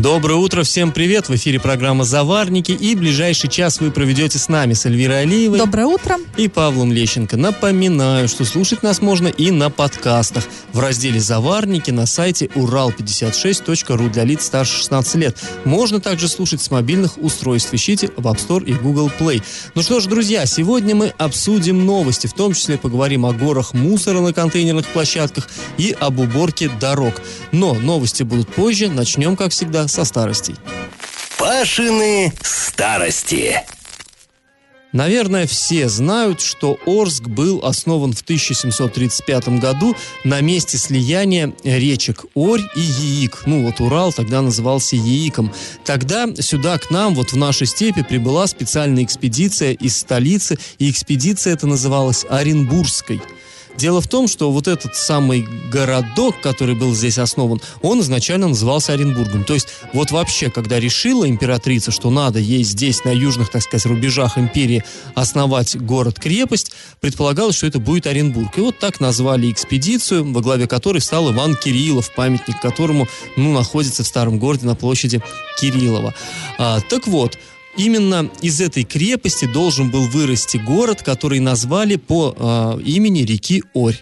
Доброе утро, всем привет! В эфире программа «Заварники» и ближайший час вы проведете с нами, с Эльвирой Алиевой. Доброе утро. И Павлом Лещенко. Напоминаю, что слушать нас можно и на подкастах в разделе «Заварники» на сайте урал56.ру для лиц старше 16 лет. Можно также слушать с мобильных устройств. Ищите в App Store и Google Play. Ну что ж, друзья, сегодня мы обсудим новости, в том числе поговорим о горах мусора на контейнерных площадках и об уборке дорог. Но новости будут позже. Начнем, как всегда, со старостей. Пашины старости. Наверное, все знают, что Орск был основан в 1735 году на месте слияния речек Орь и Яик. Ну вот Урал тогда назывался Яиком. Тогда сюда к нам, вот в нашей степи, прибыла специальная экспедиция из столицы, и экспедиция эта называлась Оренбургской. Дело в том, что вот этот самый городок, который был здесь основан, он изначально назывался Оренбургом. То есть вот вообще, когда решила императрица, что надо ей здесь, на южных, так сказать, рубежах империи основать город-крепость, предполагалось, что это будет Оренбург. И вот так назвали экспедицию, во главе которой стал Иван Кириллов, памятник которому ну, находится в старом городе на площади Кириллова. А, так вот, Именно из этой крепости должен был вырасти город, который назвали по э, имени реки Орь.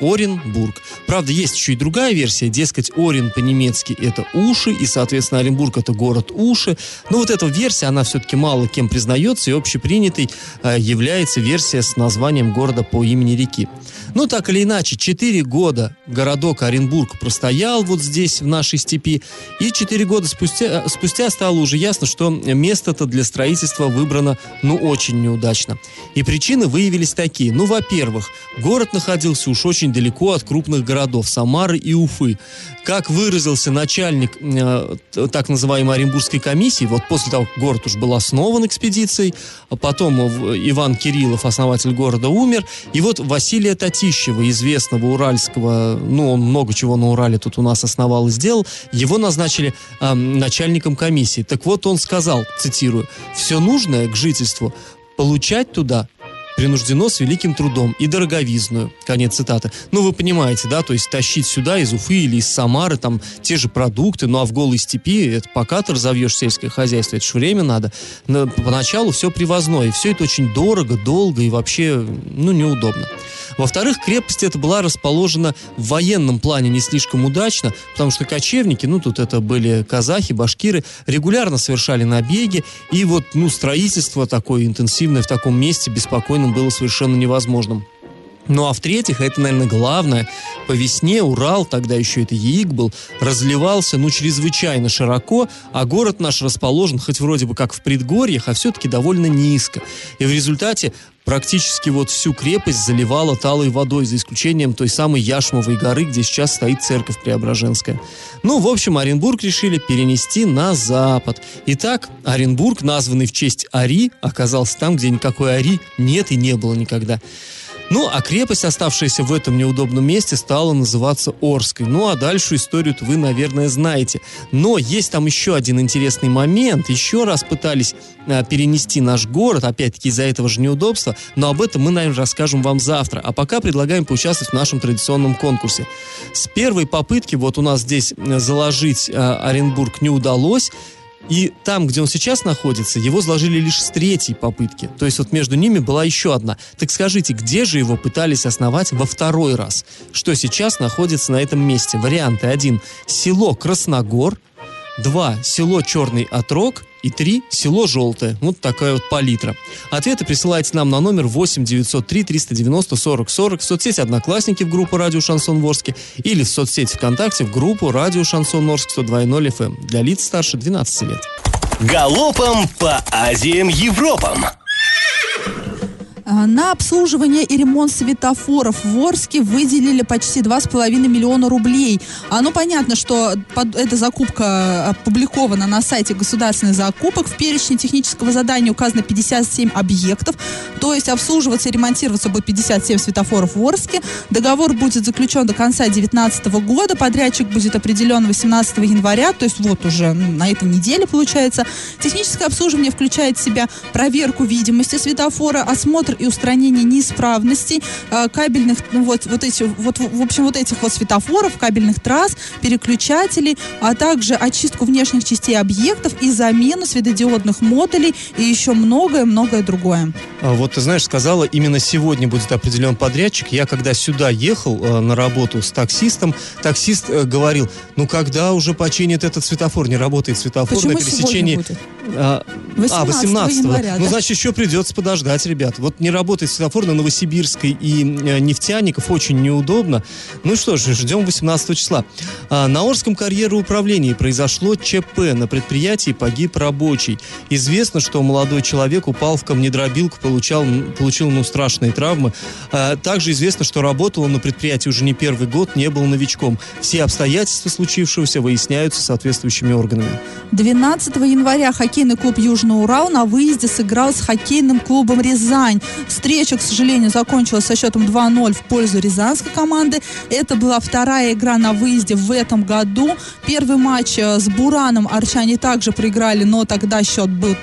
Оренбург. Правда, есть еще и другая версия, дескать, Орен по-немецки это уши, и, соответственно, Оренбург это город уши. Но вот эта версия, она все-таки мало кем признается, и общепринятой э, является версия с названием города по имени реки. Ну, так или иначе, четыре года городок Оренбург простоял вот здесь, в нашей степи, и четыре года спустя, спустя стало уже ясно, что место-то для строительства выбрано, ну, очень неудачно. И причины выявились такие. Ну, во-первых, город находился уж очень далеко от крупных городов Самары и Уфы. Как выразился начальник э, так называемой Оренбургской комиссии, вот после того, как город уж был основан экспедицией, а потом Иван Кириллов, основатель города, умер, и вот Василия Татищева, известного уральского, ну, он много чего на Урале тут у нас основал и сделал, его назначили э, начальником комиссии. Так вот, он сказал, цитирую, «Все нужное к жительству получать туда принуждено с великим трудом и дороговизную. Конец цитаты. Ну, вы понимаете, да, то есть тащить сюда из Уфы или из Самары там те же продукты, ну, а в голой степи, это пока ты разовьешь сельское хозяйство, это же время надо. Но поначалу все привозное, и все это очень дорого, долго и вообще, ну, неудобно. Во-вторых, крепость эта была расположена в военном плане не слишком удачно, потому что кочевники, ну тут это были казахи, башкиры, регулярно совершали набеги, и вот, ну, строительство такое интенсивное в таком месте беспокойным было совершенно невозможным. Ну а в-третьих, это, наверное, главное, по весне Урал, тогда еще это Яик был, разливался, ну, чрезвычайно широко, а город наш расположен, хоть вроде бы как в предгорьях, а все-таки довольно низко. И в результате практически вот всю крепость заливала талой водой, за исключением той самой Яшмовой горы, где сейчас стоит церковь Преображенская. Ну, в общем, Оренбург решили перенести на запад. Итак, Оренбург, названный в честь Ари, оказался там, где никакой Ари нет и не было никогда. Ну, а крепость, оставшаяся в этом неудобном месте, стала называться Орской. Ну, а дальше историю вы, наверное, знаете. Но есть там еще один интересный момент. Еще раз пытались а, перенести наш город, опять-таки из-за этого же неудобства, но об этом мы, наверное, расскажем вам завтра. А пока предлагаем поучаствовать в нашем традиционном конкурсе. С первой попытки вот у нас здесь заложить а, Оренбург не удалось. И там, где он сейчас находится, его сложили лишь с третьей попытки. То есть вот между ними была еще одна. Так скажите, где же его пытались основать во второй раз? Что сейчас находится на этом месте? Варианты. Один. Село Красногор. Два. Село Черный Отрог. И три. Село Желтое. Вот такая вот палитра. Ответы присылайте нам на номер 8 903 390 40 40 в соцсети «Одноклассники» в группу «Радио Шансон Ворске» или в соцсети ВКонтакте в группу «Радио Шансон Орск» 102.0 FM эм для лиц старше 12 лет. Галопом по Азиям Европам! А, на обслуживание и ремонт светофоров в Орске выделили почти 2,5 миллиона рублей. А ну понятно, что под, эта закупка опубликована на сайте государственных закупок. В перечне технического задания указано 57 объектов. То есть обслуживаться и ремонтироваться будет 57 светофоров в Орске. Договор будет заключен до конца 2019 года. Подрядчик будет определен 18 января, то есть вот уже на этой неделе получается. Техническое обслуживание включает в себя проверку видимости светофора, осмотр и устранение неисправностей э, кабельных, ну, вот, вот эти, вот, в общем, вот этих вот светофоров, кабельных трасс, переключателей, а также очистку внешних частей объектов и замену светодиодных модулей и еще многое-многое другое. А вот ты знаешь, сказала, именно сегодня будет определен подрядчик. Я когда сюда ехал э, на работу с таксистом, таксист э, говорил, ну когда уже починит этот светофор, не работает светофор Почему на пересечении... А, 18, а, 18 января, Ну, да? значит, еще придется подождать, ребят. Вот не работает светофор на Новосибирской и э, Нефтяников, очень неудобно. Ну что ж, ждем 18 числа. А, на Орском карьероуправлении произошло ЧП. На предприятии погиб рабочий. Известно, что молодой человек упал в камнедробилку, получал, получил ну, страшные травмы. А, также известно, что работал он на предприятии уже не первый год, не был новичком. Все обстоятельства случившегося выясняются соответствующими органами. 12 января хоккейный клуб Южный Урал на выезде сыграл с хоккейным клубом Рязань. Встреча, к сожалению, закончилась со счетом 2-0 в пользу рязанской команды. Это была вторая игра на выезде в этом году. Первый матч э, с Бураном арчане также проиграли, но тогда счет был,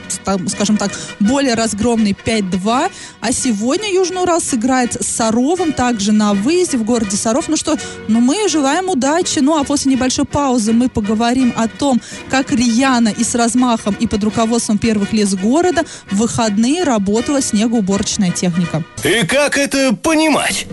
скажем так, более разгромный 5-2. А сегодня Южный Урал сыграет с Саровым также на выезде в городе Саров. Ну что, ну мы желаем удачи. Ну а после небольшой паузы мы поговорим о том, как рьяно и с размахом и под руководством первых лиц города в выходные работала снегоуборочная техника. И как это понимать?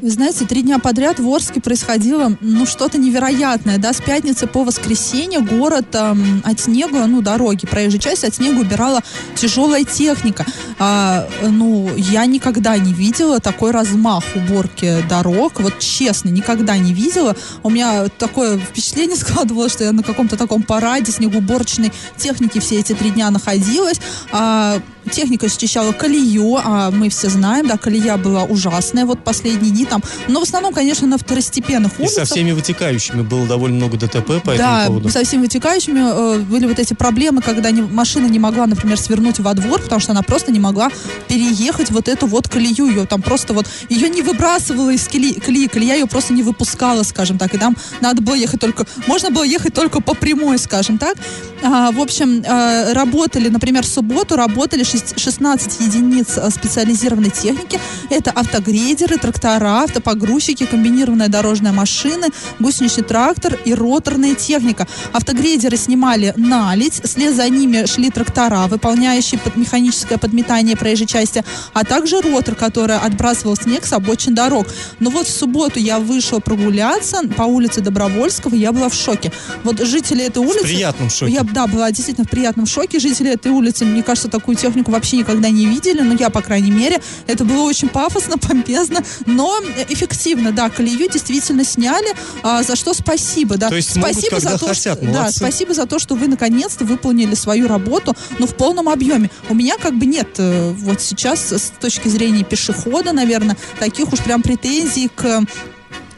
Вы знаете, три дня подряд в Орске происходило, ну, что-то невероятное, да, с пятницы по воскресенье город эм, от снега, ну, дороги, проезжая часть от снега убирала тяжелая техника. А, ну, я никогда не видела такой размах уборки дорог, вот честно, никогда не видела. У меня такое впечатление складывалось, что я на каком-то таком параде снегоуборочной техники все эти три дня находилась. А, техника счищала колею, а мы все знаем, да, колея была ужасная вот последние дни там. Но в основном, конечно, на второстепенных И улицах. со всеми вытекающими было довольно много ДТП по да, этому поводу. со всеми вытекающими э, были вот эти проблемы, когда не- машина не могла, например, свернуть во двор, потому что она просто не могла переехать вот эту вот колею. Ее там просто вот, ее не выбрасывала из колеи, колеи, колея ее просто не выпускала, скажем так. И там надо было ехать только, можно было ехать только по прямой, скажем так. А, в общем, э, работали, например, в субботу работали шесть- 16 единиц э, специализированной техники. Это автогрейдеры, трактора, автопогрузчики, комбинированная дорожная машина, гусеничный трактор и роторная техника. Автогрейдеры снимали наледь, вслед за ними шли трактора, выполняющие под механическое подметание проезжей части, а также ротор, который отбрасывал снег с обочин дорог. Но вот в субботу я вышла прогуляться по улице Добровольского, я была в шоке. Вот жители этой улицы... В приятном шоке. Я, да, была действительно в приятном шоке. Жители этой улицы, мне кажется, такую технику вообще никогда не видели, но я, по крайней мере. Это было очень пафосно, помпезно, но эффективно, да, колею действительно сняли, а, за что спасибо, да. То есть могут, спасибо когда за то, хотят, что, да, спасибо за то, что вы наконец-то выполнили свою работу, но в полном объеме. У меня как бы нет э, вот сейчас с точки зрения пешехода, наверное, таких уж прям претензий к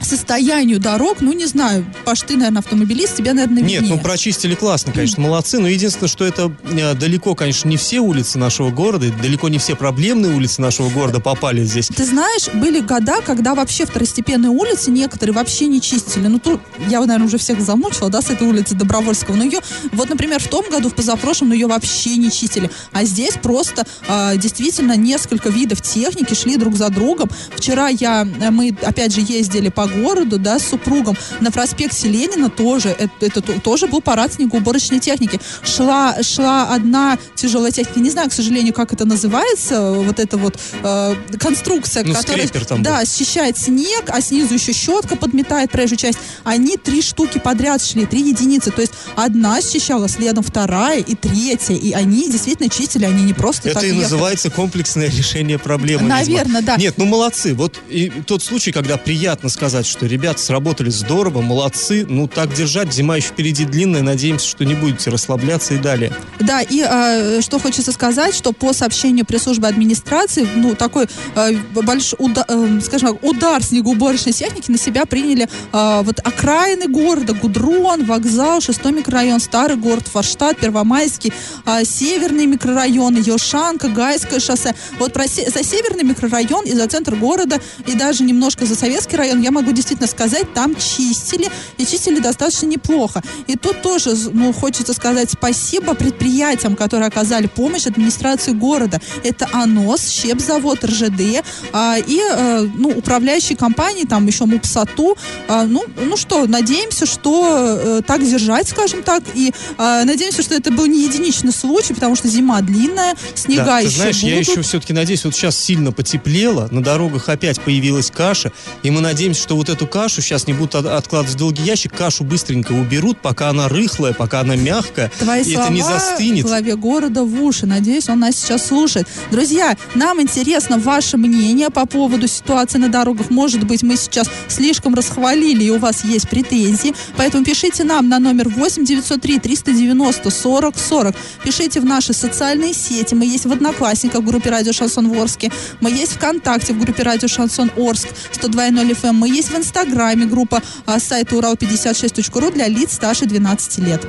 состоянию дорог, ну, не знаю, Паш, ты, наверное, автомобилист, тебе, наверное, Нет, виднее. ну прочистили классно, конечно, молодцы. Но единственное, что это э, далеко, конечно, не все улицы нашего города, далеко не все проблемные улицы нашего города попали здесь. Ты знаешь, были года, когда вообще второстепенные улицы некоторые вообще не чистили. Ну, тут я, наверное, уже всех замучила, да, с этой улицы Добровольского. Но ее, вот, например, в том году, в позапрошлом, ну, ее вообще не чистили. А здесь просто а, действительно несколько видов техники шли друг за другом. Вчера я, э, мы, опять же, ездили по городу, да, с супругом. На проспекте Ленина тоже, это, это то- тоже был парад снегоуборочной техники. Шла, шла одна тяжелая техника. Не знаю, к сожалению, как это называется, вот эта вот э, конструкция, Ну, которая там да, счищает снег, а снизу еще щетка подметает проезжую часть. Они три штуки подряд шли, три единицы. То есть одна счищала, следом вторая и третья. И они действительно чистили, они не просто Это так и ехали. называется комплексное решение проблемы. Наверное, да. Нет, ну молодцы. Вот и тот случай, когда приятно сказать сказать, что ребята сработали здорово, молодцы, ну так держать, зима еще впереди длинная, надеемся, что не будете расслабляться и далее. Да, и э, что хочется сказать, что по сообщению пресс-службы администрации, ну, такой э, большой, уда, э, скажем так, удар снегоуборочной техники на себя приняли э, вот окраины города, Гудрон, вокзал, шестой микрорайон, старый город, Форштадт, Первомайский, э, северные микрорайоны, Елшанка, Гайское шоссе. Вот про, за северный микрорайон и за центр города, и даже немножко за советский район, я могу действительно сказать, там чистили, и чистили достаточно неплохо. И тут тоже, ну, хочется сказать спасибо предприятиям, которые оказали помощь администрации города. Это АНОС, Щепзавод, РЖД а, и, а, ну, управляющие компании, там еще МУПСАТУ. А, ну, ну что, надеемся, что а, так держать, скажем так, и а, надеемся, что это был не единичный случай, потому что зима длинная, снега да, еще знаешь, будут. я еще все-таки надеюсь, вот сейчас сильно потеплело, на дорогах опять появилась каша, и мы надеемся, что вот эту кашу сейчас не будут откладывать в долгий ящик, кашу быстренько уберут, пока она рыхлая, пока она мягкая, Твои и слова это не застынет. главе города в уши. Надеюсь, он нас сейчас слушает. Друзья, нам интересно ваше мнение по поводу ситуации на дорогах. Может быть, мы сейчас слишком расхвалили, и у вас есть претензии. Поэтому пишите нам на номер 8 903 390 40 40. Пишите в наши социальные сети. Мы есть в Одноклассниках в группе Радио Шансон в Орске. Мы есть ВКонтакте в группе Радио Шансон Орск 102.0 FM. Мы есть в Инстаграме группа а, сайта урал56.ру для лиц старше 12 лет.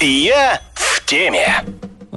Я в теме.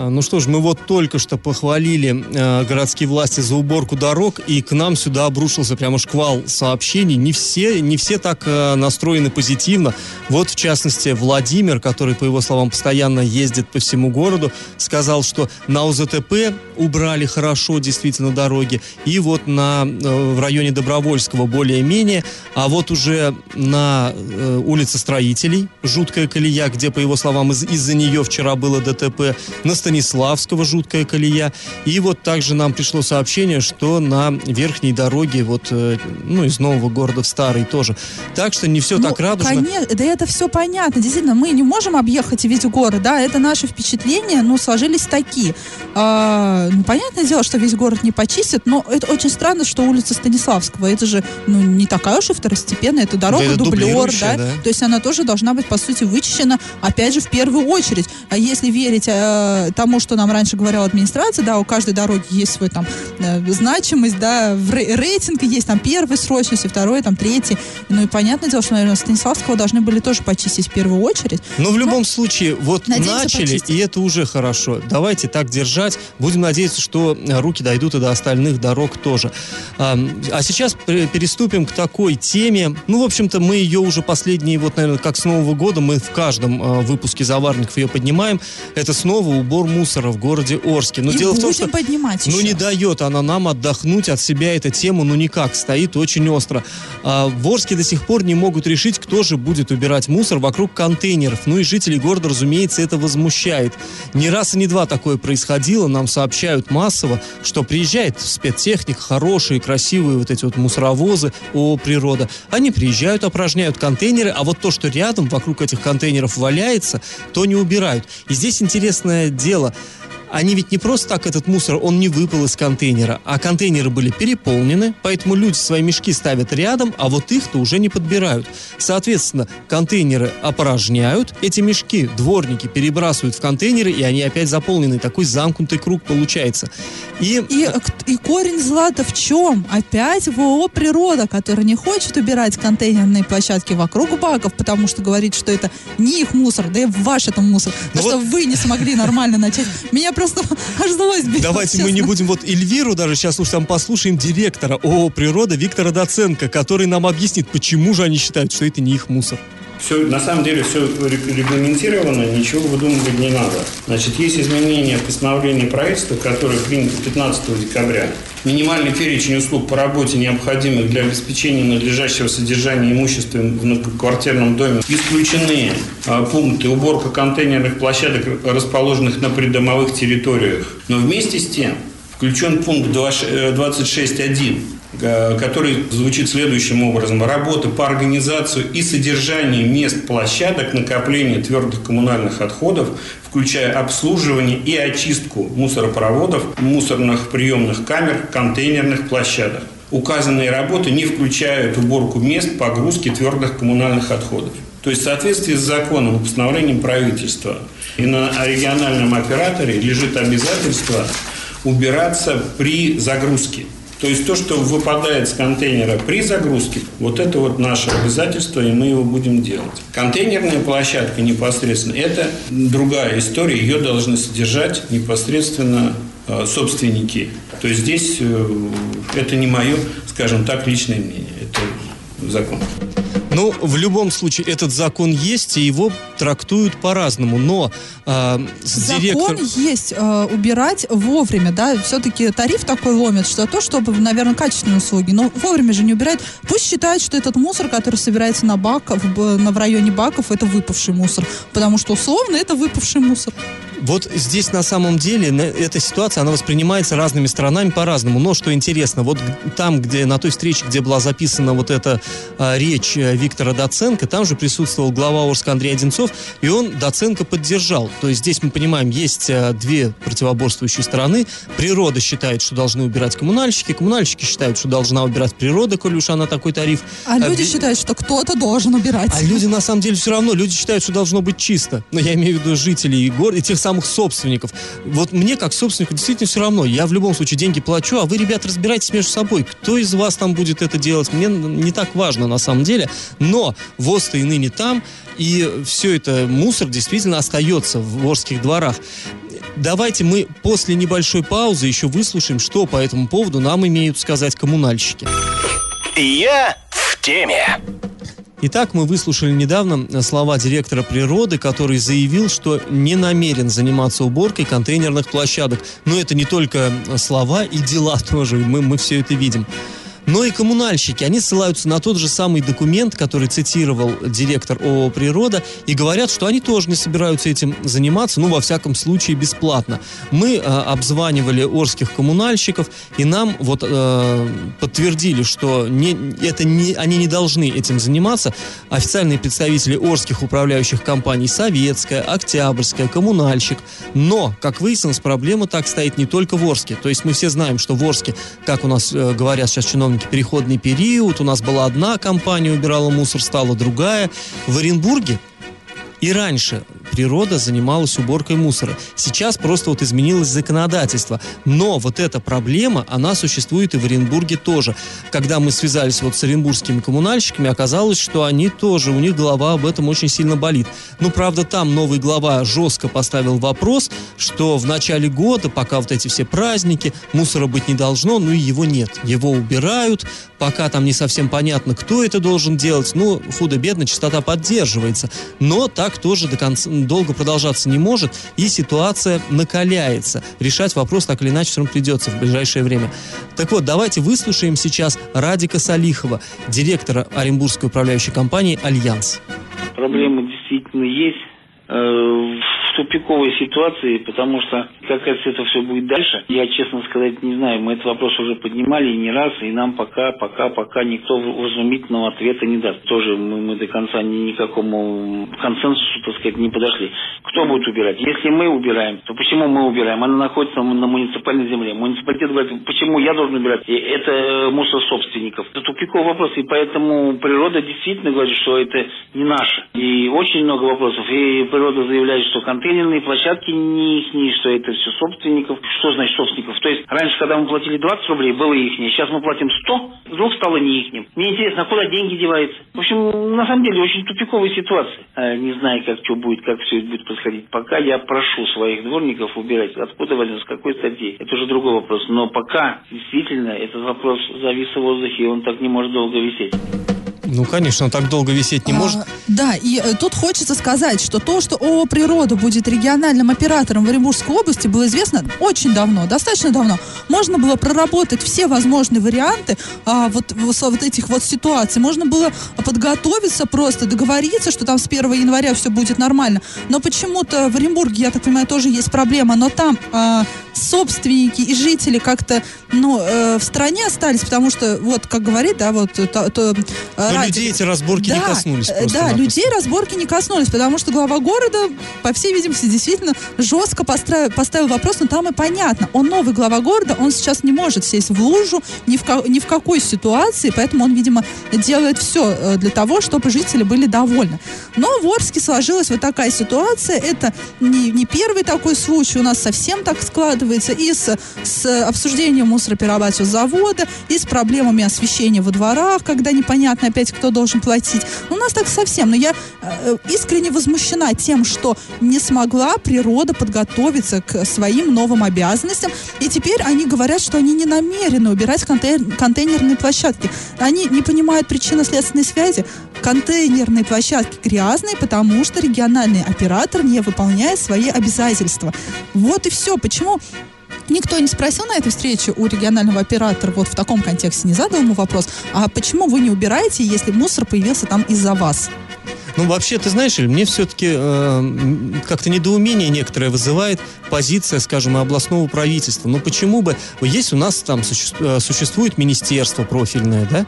А, ну что ж, мы вот только что похвалили э, городские власти за уборку дорог, и к нам сюда обрушился прямо шквал сообщений. Не все, не все так э, настроены позитивно. Вот, в частности, Владимир, который, по его словам, постоянно ездит по всему городу, сказал, что на УЗТП убрали хорошо действительно дороги, и вот на, э, в районе Добровольского более-менее, а вот уже на э, улице Строителей, жуткая колея, где, по его словам, из- из-за нее вчера было ДТП, на Станиславского жуткая колея. И вот также нам пришло сообщение, что на верхней дороге, вот, э, ну, из нового города в старый тоже. Так что не все Ну, так радужно. Конечно, да это все понятно. Действительно, мы не можем объехать весь город, да, это наши впечатления, ну, сложились такие. А, ну, понятное дело, что весь город не почистят, но это очень странно, что улица Станиславского, это же, ну, не такая уж и второстепенная, это дорога, это дублер, да? да. То есть она тоже должна быть, по сути, вычищена, опять же, в первую очередь. А если верить э, тому, что нам раньше говорила администрация, да, у каждой дороги есть свой там э, значимость, да, в рей- рейтинг есть там первый срочности, второй, там третий. Ну и понятное дело, что, наверное, Станиславского должны были тоже почистить в первую очередь. Но в любом случае, вот Надеемся, начали, почистят. и это уже хорошо. Давайте так держать. Будем надеяться, что э, руки дойдут и до остальных дорог тоже. А, а сейчас переступим к такой теме. Ну, в общем-то, мы ее уже последние, вот, наверное, как с Нового года, мы в каждом э, выпуске «Заварников» ее поднимаем. Это снова убор мусора в городе Орске. Но и дело в том, что поднимать ну, еще. не дает она нам отдохнуть от себя эта тема, ну, никак, стоит очень остро. А, в Орске до сих пор не могут решить, кто же будет убирать мусор вокруг контейнеров. Ну, и жителей города, разумеется, это возмущает. Не раз и не два такое происходило, нам сообщают массово, что приезжает спецтехника, хорошие, красивые вот эти вот мусоровозы, о, природа. Они приезжают, опорожняют контейнеры, а вот то, что рядом, вокруг этих контейнеров валяется, то не убирают. И здесь интересное дело – дело они ведь не просто так этот мусор, он не выпал из контейнера, а контейнеры были переполнены, поэтому люди свои мешки ставят рядом, а вот их-то уже не подбирают. Соответственно, контейнеры опорожняют, эти мешки дворники перебрасывают в контейнеры, и они опять заполнены. Такой замкнутый круг получается. И, И, э, и корень зла-то в чем? Опять ВО «Природа», которая не хочет убирать контейнерные площадки вокруг баков, потому что говорит, что это не их мусор, да и ваш это мусор. Ну Потому вот- что вы не смогли нормально начать. Меня просто аж злость берет, Давайте мы честно. не будем вот Эльвиру даже сейчас уж там послушаем директора ООО «Природа» Виктора Доценко, который нам объяснит, почему же они считают, что это не их мусор. Все, на самом деле все регламентировано, ничего выдумывать не надо. Значит, есть изменения в постановлении правительства, которое принято 15 декабря. Минимальный перечень услуг по работе, необходимых для обеспечения надлежащего содержания имущества в многоквартирном доме. Исключены а, пункты уборка контейнерных площадок, расположенных на придомовых территориях. Но вместе с тем включен пункт 26.1 э, который звучит следующим образом. Работы по организации и содержанию мест площадок накопления твердых коммунальных отходов, включая обслуживание и очистку мусоропроводов, мусорных приемных камер, контейнерных площадок. указанные работы не включают уборку мест погрузки твердых коммунальных отходов. То есть в соответствии с законом и постановлением правительства и на региональном операторе лежит обязательство убираться при загрузке. То есть то, что выпадает с контейнера при загрузке, вот это вот наше обязательство, и мы его будем делать. Контейнерная площадка непосредственно – это другая история, ее должны содержать непосредственно э, собственники. То есть здесь э, это не мое, скажем так, личное мнение, это закон. Ну, в любом случае, этот закон есть, и его трактуют по-разному. Но э, Закон директор... есть э, убирать вовремя, да, все-таки тариф такой ломит, что то, чтобы, наверное, качественные услуги, но вовремя же не убирает. Пусть считают, что этот мусор, который собирается на баках, в, на, в районе баков, это выпавший мусор, потому что условно это выпавший мусор. Вот здесь на самом деле эта ситуация, она воспринимается разными сторонами по-разному. Но что интересно, вот там, где на той встрече, где была записана вот эта а, речь э, Виктора Доценко, там же присутствовал глава Орска Андрей Одинцов, и он Доценко поддержал. То есть здесь мы понимаем, есть э, две противоборствующие стороны. Природа считает, что должны убирать коммунальщики, коммунальщики считают, что должна убирать природа, коли уж она такой тариф. А люди ви- считают, что кто-то должен убирать. а люди на самом деле все равно, люди считают, что должно быть чисто. Но я имею в виду жителей города и тех самых собственников. Вот мне, как собственнику, действительно все равно. Я в любом случае деньги плачу, а вы, ребят, разбирайтесь между собой. Кто из вас там будет это делать? Мне не так важно на самом деле. Но ВОЗ-то и ныне там, и все это мусор действительно остается в Орских дворах. Давайте мы после небольшой паузы еще выслушаем, что по этому поводу нам имеют сказать коммунальщики. Я в теме. Итак, мы выслушали недавно слова директора природы, который заявил, что не намерен заниматься уборкой контейнерных площадок. Но это не только слова и дела тоже, мы, мы все это видим. Но и коммунальщики, они ссылаются на тот же самый документ, который цитировал директор ООО «Природа», и говорят, что они тоже не собираются этим заниматься, ну, во всяком случае, бесплатно. Мы э, обзванивали орских коммунальщиков, и нам вот э, подтвердили, что не, это не, они не должны этим заниматься. Официальные представители орских управляющих компаний «Советская», «Октябрьская», «Коммунальщик». Но, как выяснилось, проблема так стоит не только в Орске. То есть мы все знаем, что в Орске, как у нас э, говорят сейчас чиновники, переходный период, у нас была одна компания, убирала мусор, стала другая. В Оренбурге и раньше природа занималась уборкой мусора. Сейчас просто вот изменилось законодательство. Но вот эта проблема, она существует и в Оренбурге тоже. Когда мы связались вот с оренбургскими коммунальщиками, оказалось, что они тоже, у них голова об этом очень сильно болит. Ну, правда, там новый глава жестко поставил вопрос, что в начале года, пока вот эти все праздники, мусора быть не должно, ну и его нет. Его убирают, пока там не совсем понятно, кто это должен делать. Ну, худо-бедно, частота поддерживается. Но так тоже до конца долго продолжаться не может, и ситуация накаляется. Решать вопрос так или иначе все равно придется в ближайшее время. Так вот, давайте выслушаем сейчас Радика Салихова, директора Оренбургской управляющей компании «Альянс». Проблемы действительно есть э, тупиковой ситуации, потому что как это все будет дальше, я, честно сказать, не знаю. Мы этот вопрос уже поднимали и не раз, и нам пока, пока, пока никто вразумительного ответа не даст. Тоже мы, мы до конца ни никакому консенсусу, так сказать, не подошли. Кто будет убирать? Если мы убираем, то почему мы убираем? Она находится на муниципальной земле. Муниципалитет говорит, почему я должен убирать? И это мусор собственников. Это тупиковый вопрос, и поэтому природа действительно говорит, что это не наше. И очень много вопросов. И природа заявляет, что контейнерные площадки не их, что это все собственников. Что значит собственников? То есть раньше, когда мы платили 20 рублей, было их. Сейчас мы платим 100, вдруг стало не их. Мне интересно, а куда деньги деваются? В общем, на самом деле, очень тупиковая ситуация. Э, Не знаю, как что будет, как все будет происходить. Пока я прошу своих дворников убирать. Откуда возьмется, с какой статьи? Это уже другой вопрос. Но пока действительно этот вопрос завис в воздухе, и он так не может долго висеть. Ну, конечно, он так долго висеть не А, может. Да, и э, тут хочется сказать, что то, что ООО «Природа» будет региональным оператором в Оренбургской области, было известно очень давно, достаточно давно. Можно было проработать все возможные варианты а, вот, вот, вот этих вот ситуаций. Можно было подготовиться просто, договориться, что там с 1 января все будет нормально. Но почему-то в Оренбурге, я так понимаю, тоже есть проблема, но там а, собственники и жители как-то, ну, э, в стране остались, потому что, вот, как говорит, да, вот, то, то, э, Людей эти разборки не Да, коснулись. э, просто Да, людей разборки не коснулись, потому что глава города, по всей видимости, действительно жестко постра- поставил вопрос, но там и понятно. Он новый глава города, он сейчас не может сесть в лужу ни в, ка- ни в какой ситуации, поэтому он, видимо, делает все для того, чтобы жители были довольны. Но в Орске сложилась вот такая ситуация. Это не, не первый такой случай, у нас совсем так складывается. И с, с обсуждением мусороперерабатывающего завода, и с проблемами освещения во дворах, когда непонятно опять, кто должен платить. У нас так совсем. Но я э, искренне возмущена тем, что не смогла природа подготовиться к своим новым обязанностям. И теперь они говорят, что они не намерены убирать контей- контейнерные площадки. Они не понимают причинно-следственной связи. Контейнерные площадки грязные, потому что региональный оператор не выполняет свои обязательства. Вот и все. Почему Никто не спросил на этой встрече у регионального оператора, вот в таком контексте не задал ему вопрос, а почему вы не убираете, если мусор появился там из-за вас? Ну, вообще, ты знаешь, мне все-таки э, как-то недоумение некоторое вызывает позиция, скажем, областного правительства. Ну, почему бы... Есть у нас там э, существует министерство профильное, да?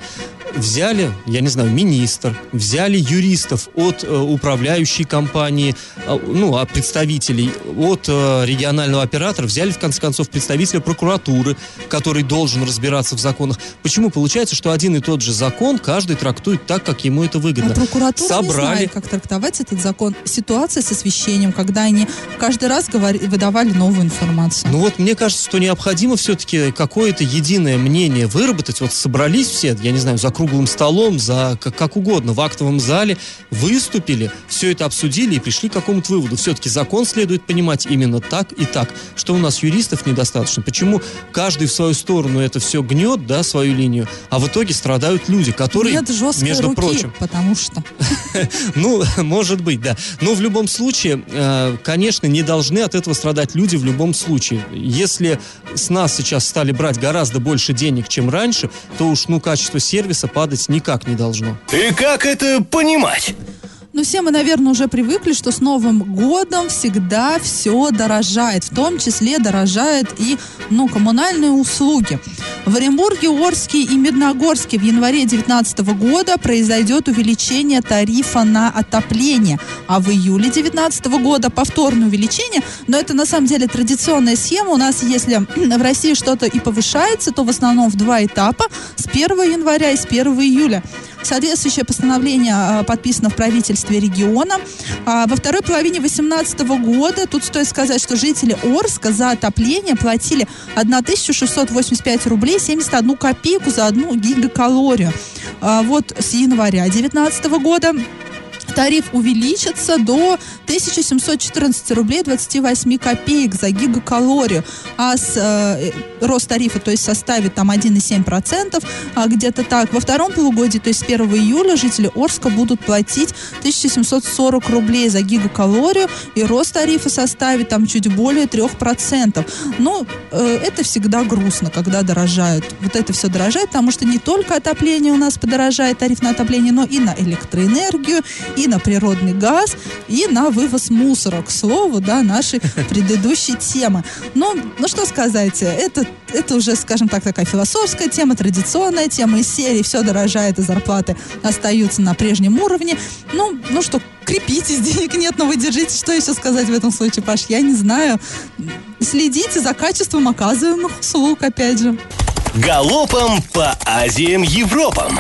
Взяли, я не знаю, министр, взяли юристов от э, управляющей компании, э, ну, а представителей от э, регионального оператора, взяли, в конце концов, представителя прокуратуры, который должен разбираться в законах. Почему получается, что один и тот же закон каждый трактует так, как ему это выгодно? А прокуратура не Собрали. знает, как трактовать этот закон. Ситуация с освещением, когда они каждый раз говори- выдавали новую информацию. Ну вот мне кажется, что необходимо все-таки какое-то единое мнение выработать. Вот собрались все, я не знаю, за круглым столом, за как, как угодно, в актовом зале, выступили, все это обсудили и пришли к какому-то выводу. Все-таки закон следует понимать именно так и так. Что у нас юристов недостаточно? Почему каждый в свою сторону это все гнет, да, свою линию, а в итоге страдают люди, которые, Нет жесткой между руки, прочим, потому что... ну, может быть, да. Но в любом случае, э, конечно, не должны от этого страдать люди в любом случае. Если с нас сейчас стали брать гораздо больше денег, чем раньше, то уж, ну, качество сервиса падать никак не должно. И как это понимать? Ну, все мы, наверное, уже привыкли, что с Новым годом всегда все дорожает. В том числе дорожает и, ну, коммунальные услуги. В Оренбурге, Орске и Медногорске в январе 2019 года произойдет увеличение тарифа на отопление. А в июле 2019 года повторное увеличение. Но это, на самом деле, традиционная схема. У нас, если в России что-то и повышается, то в основном в два этапа. С 1 января и с 1 июля. Соответствующее постановление а, подписано в правительстве региона. А, Во второй половине 2018 года, тут стоит сказать, что жители Орска за отопление платили 1685 рублей 71 копейку за одну гигакалорию. А, Вот с января 2019 года тариф увеличится до 1714 рублей 28 копеек за гигакалорию. А с э, рост тарифа, то есть составит там 1,7%, а где-то так. Во втором полугодии, то есть с 1 июля, жители Орска будут платить 1740 рублей за гигакалорию, и рост тарифа составит там чуть более 3%. Но э, это всегда грустно, когда дорожают. Вот это все дорожает, потому что не только отопление у нас подорожает, тариф на отопление, но и на электроэнергию, и на природный газ, и на вывоз мусора, к слову, да, нашей предыдущей темы. Ну, ну что сказать, это, это уже, скажем так, такая философская тема, традиционная тема из серии «Все дорожает, и зарплаты остаются на прежнем уровне». Ну, ну что, крепитесь, денег нет, но вы держите. Что еще сказать в этом случае, Паш? Я не знаю. Следите за качеством оказываемых услуг, опять же. Галопом по Азиям Европам.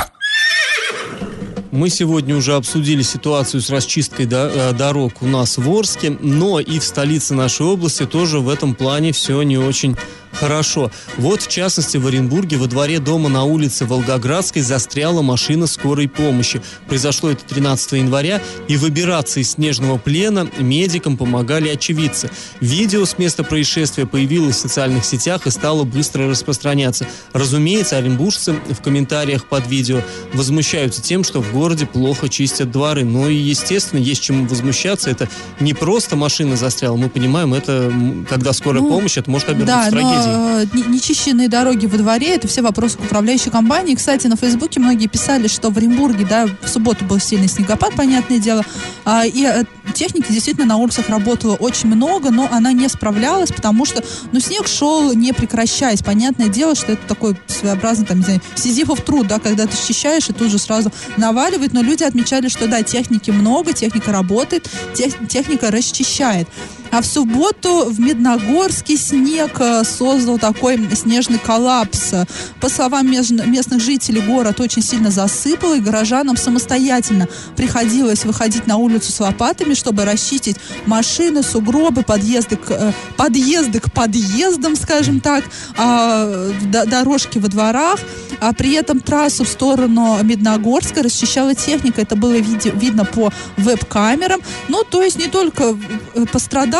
Мы сегодня уже обсудили ситуацию с расчисткой э, дорог у нас в Орске, но и в столице нашей области тоже в этом плане все не очень хорошо. Вот, в частности, в Оренбурге во дворе дома на улице Волгоградской застряла машина скорой помощи. Произошло это 13 января, и выбираться из снежного плена медикам помогали очевидцы. Видео с места происшествия появилось в социальных сетях и стало быстро распространяться. Разумеется, оренбуржцы в комментариях под видео возмущаются тем, что в городе плохо чистят дворы. Но и, естественно, есть чему возмущаться. Это не просто машина застряла, мы понимаем, это когда скорая Ну, помощь, это может обернуться Да, трагедией. Э, не- нечищенные дороги во дворе, это все вопросы к управляющей компании. Кстати, на Фейсбуке многие писали, что в Оренбурге, да, в субботу был сильный снегопад, понятное дело, а, и э, техники действительно на улицах работало очень много, но она не справлялась, потому что, ну, снег шел не прекращаясь. Понятное дело, что это такой своеобразный, там, не знаю, сизифов труд, да, когда ты счищаешь и тут же сразу наваливает, но люди отмечали, что, да, техники много, техника работает, тех- техника расчищает. А в субботу в Медногорске снег э, создал такой снежный коллапс. По словам местных жителей, город очень сильно засыпал, и горожанам самостоятельно приходилось выходить на улицу с лопатами, чтобы расчистить машины, сугробы, подъезды к, э, подъезды к подъездам, скажем так, а, дорожки во дворах. А при этом трассу в сторону Медногорска расчищала техника. Это было видно по веб-камерам. Ну, то есть не только э,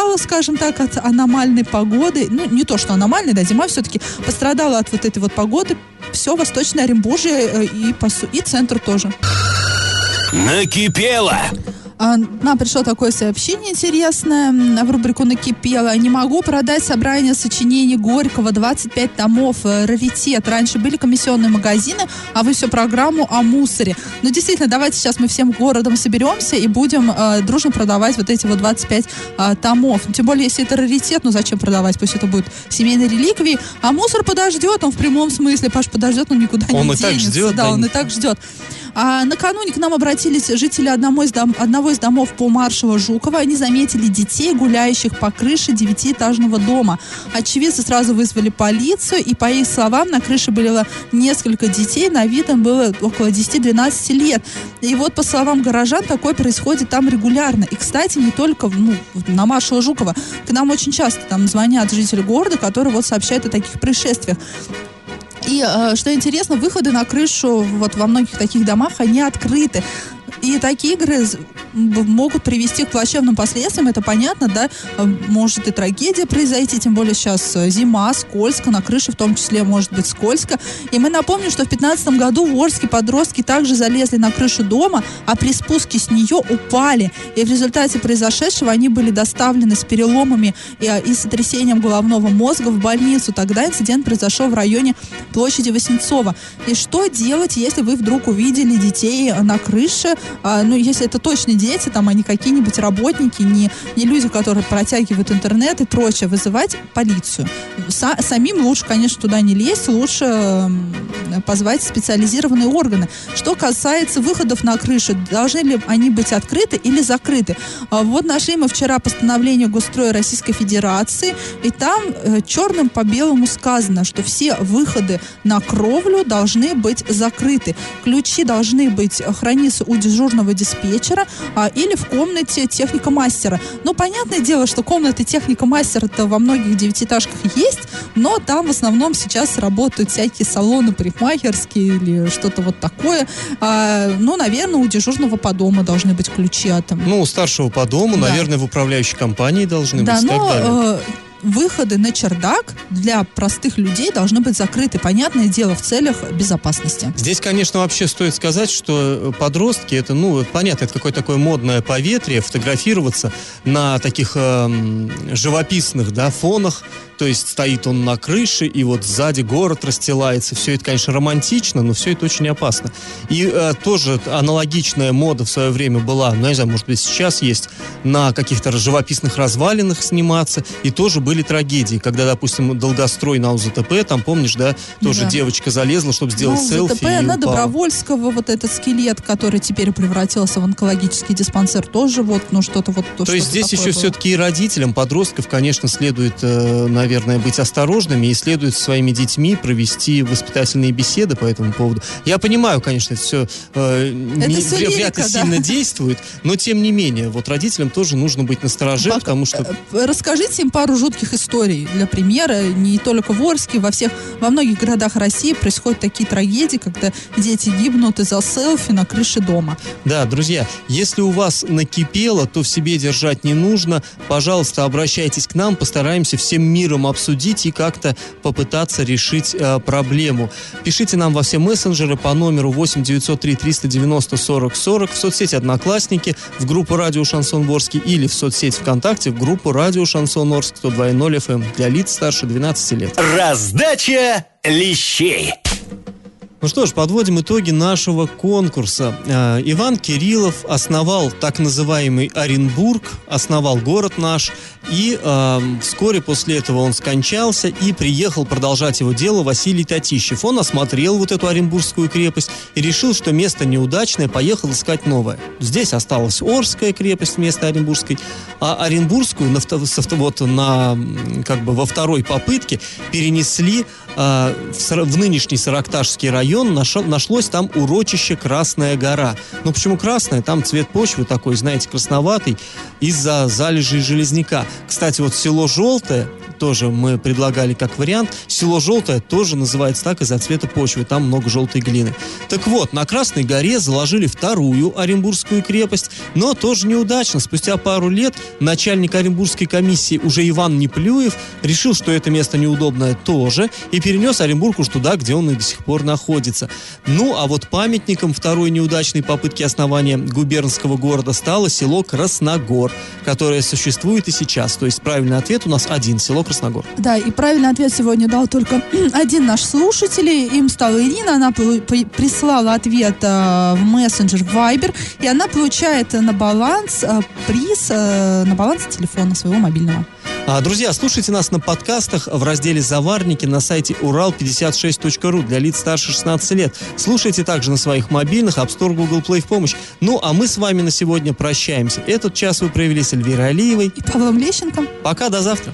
пострадала, скажем так, от аномальной погоды. Ну, не то, что аномальной, да, зима все-таки пострадала от вот этой вот погоды. Все Восточное Оренбуржье э, и, су- и центр тоже. Накипело! А, Нам пришло такое сообщение интересное в рубрику «Накипело». Не могу продать собрание сочинений Горького, 25 томов, э, раритет. Раньше были комиссионные магазины, а вы все программу о мусоре. Ну, действительно, давайте сейчас мы всем городом соберемся и будем э, дружно продавать вот эти вот 25 э, томов. Тем более, если это раритет, ну зачем продавать? Пусть это будет семейной реликвией. А мусор подождет, он в прямом смысле, Паш, подождет, он никуда Он не и так денется. ждет, да, он и так ждет. А накануне к нам обратились жители одного из, дом- одного из домов по маршала Жукова. Они заметили детей, гуляющих по крыше девятиэтажного дома. Очевидцы сразу вызвали полицию, и по их словам, на крыше было несколько детей, на вид им было около 10-12 лет. И вот, по словам горожан, такое происходит там регулярно. И, кстати, не только ну, на маршала Жукова. К нам очень часто там звонят жители города, которые вот сообщают о таких происшествиях. И э, что интересно, выходы на крышу вот во многих таких домах, они открыты. И такие игры могут привести к плачевным последствиям, это понятно, да, Э, может и трагедия произойти, тем более сейчас э, зима, скользко, на крыше в том числе может быть скользко. И мы напомним, что в 2015 году в Орске подростки также залезли на крышу дома, а при спуске с нее упали. И в результате произошедшего они были доставлены с переломами и, э, и сотрясением головного мозга в больницу. Тогда инцидент произошел в районе площади Васнецова. И что делать, если вы вдруг увидели детей на крыше? А, ну, если это точно дети, там, а не какие-нибудь работники, не, не люди, которые протягивают интернет и прочее, вызывать полицию. Са- самим лучше, конечно, туда не лезть, лучше м, позвать специализированные органы. Что касается выходов на крышу, должны ли они быть открыты или закрыты? А, Вот нашли мы вчера постановление Госстроя Российской Федерации, и там э, черным по белому сказано, что все выходы на кровлю должны быть закрыты. Ключи должны быть э, храниться у дежурного диспетчера а, или в комнате техника-мастера. Ну, понятное дело, что комнаты техника-мастера-то во многих девятиэтажках есть, но там в основном сейчас работают всякие салоны парикмахерские или что-то вот такое. А, ну, наверное, у дежурного по дому должны быть ключи от Ну, у старшего по дому, Да. наверное, в управляющей компании должны да, быть так но далее. э, выходы на чердак для простых людей должны быть закрыты, понятное дело, в целях безопасности. Здесь, конечно, вообще стоит сказать, что э, подростки, это, ну, понятно, это какое-то такое модное поветрие, фотографироваться на таких эм, живописных, да, фонах, то есть стоит он на крыше, и вот сзади город расстилается. Все это, конечно, романтично, но все это очень опасно. И э, тоже аналогичная мода в свое время была, ну, я не знаю, может быть, сейчас есть, на каких-то живописных развалинах сниматься, и тоже были трагедии, когда, допустим, долгострой на УЗТП, там, помнишь, да, тоже Да. девочка залезла, чтобы сделать Ну, селфи ЗТП и на упала. Добровольского, вот этот скелет, который теперь превратился в онкологический диспансер, тоже вот, ну, что-то вот... То есть здесь еще все все-таки и родителям подростков, конечно, следует, э, наверное, быть осторожными и следует со своими детьми провести воспитательные беседы по этому поводу. Я понимаю, конечно, это все, не, всё вряд ли лирика, да. сильно действует, но тем не менее, вот родителям тоже нужно быть настороже, Пока- потому что Э, Расскажите им пару жутких историй. Для примера, не только в Орске, во всех, во многих городах России происходят такие трагедии, когда дети гибнут из-за селфи на крыше дома. Да, друзья, если у вас накипело, то в себе держать не нужно. Пожалуйста, обращайтесь к нам, постараемся всем миром обсудить и как-то попытаться решить э, проблему. Пишите нам во все мессенджеры по номеру 8 903 390 40 40 в соцсети «Одноклассники», в группу «Радио Шансон Орск» или в соцсеть ВКонтакте в группу «Радио Шансон Орск» 102 102.0 FM для лиц старше 12 лет. Раздача лещей. Ну что ж, подводим итоги нашего конкурса. Э, Иван Кириллов основал так называемый Оренбург, основал город наш, и э, вскоре после этого он скончался, и приехал продолжать его дело Василий Татищев. Он осмотрел вот эту Оренбургскую крепость и решил, что место неудачное, поехал искать новое. Здесь осталась Орская крепость вместо Оренбургской, а Оренбургскую на, вот, на, как бы во второй попытке перенесли э, в, в нынешний Саракташский район, район нашел, нашлось там урочище Красная гора. Ну почему красная? Там цвет почвы такой, знаете, красноватый из-за залежей железняка. Кстати, вот село Желтое, тоже мы предлагали как вариант. Село Желтое тоже называется так из-за цвета почвы, там много желтой глины. Так вот, на Красной горе заложили вторую Оренбургскую крепость, но тоже неудачно. Спустя пару лет начальник Оренбургской комиссии уже Иван Неплюев решил, что это место неудобное тоже, и перенес Оренбург уж туда, где он и до сих пор находится. Ну, а вот памятником второй неудачной попытки основания губернского города стало село Красногор, которое существует и сейчас. То есть правильный ответ у нас один – село Красногор. Да, и правильный ответ сегодня дал только один наш слушатель. Им стала Ирина. Она прислала ответ э, в мессенджер Viber, и она получает на баланс э, приз э, на баланс телефона своего мобильного. А, друзья, слушайте нас на подкастах в разделе «Заварники» на сайте урал56.ру для лиц старше 16 лет. Слушайте также на своих мобильных, App Store, Google Play в помощь. Ну, а мы с вами на сегодня прощаемся. Этот час вы провели с Эльвирой Алиевой и Павлом Лещенко. Пока, до завтра.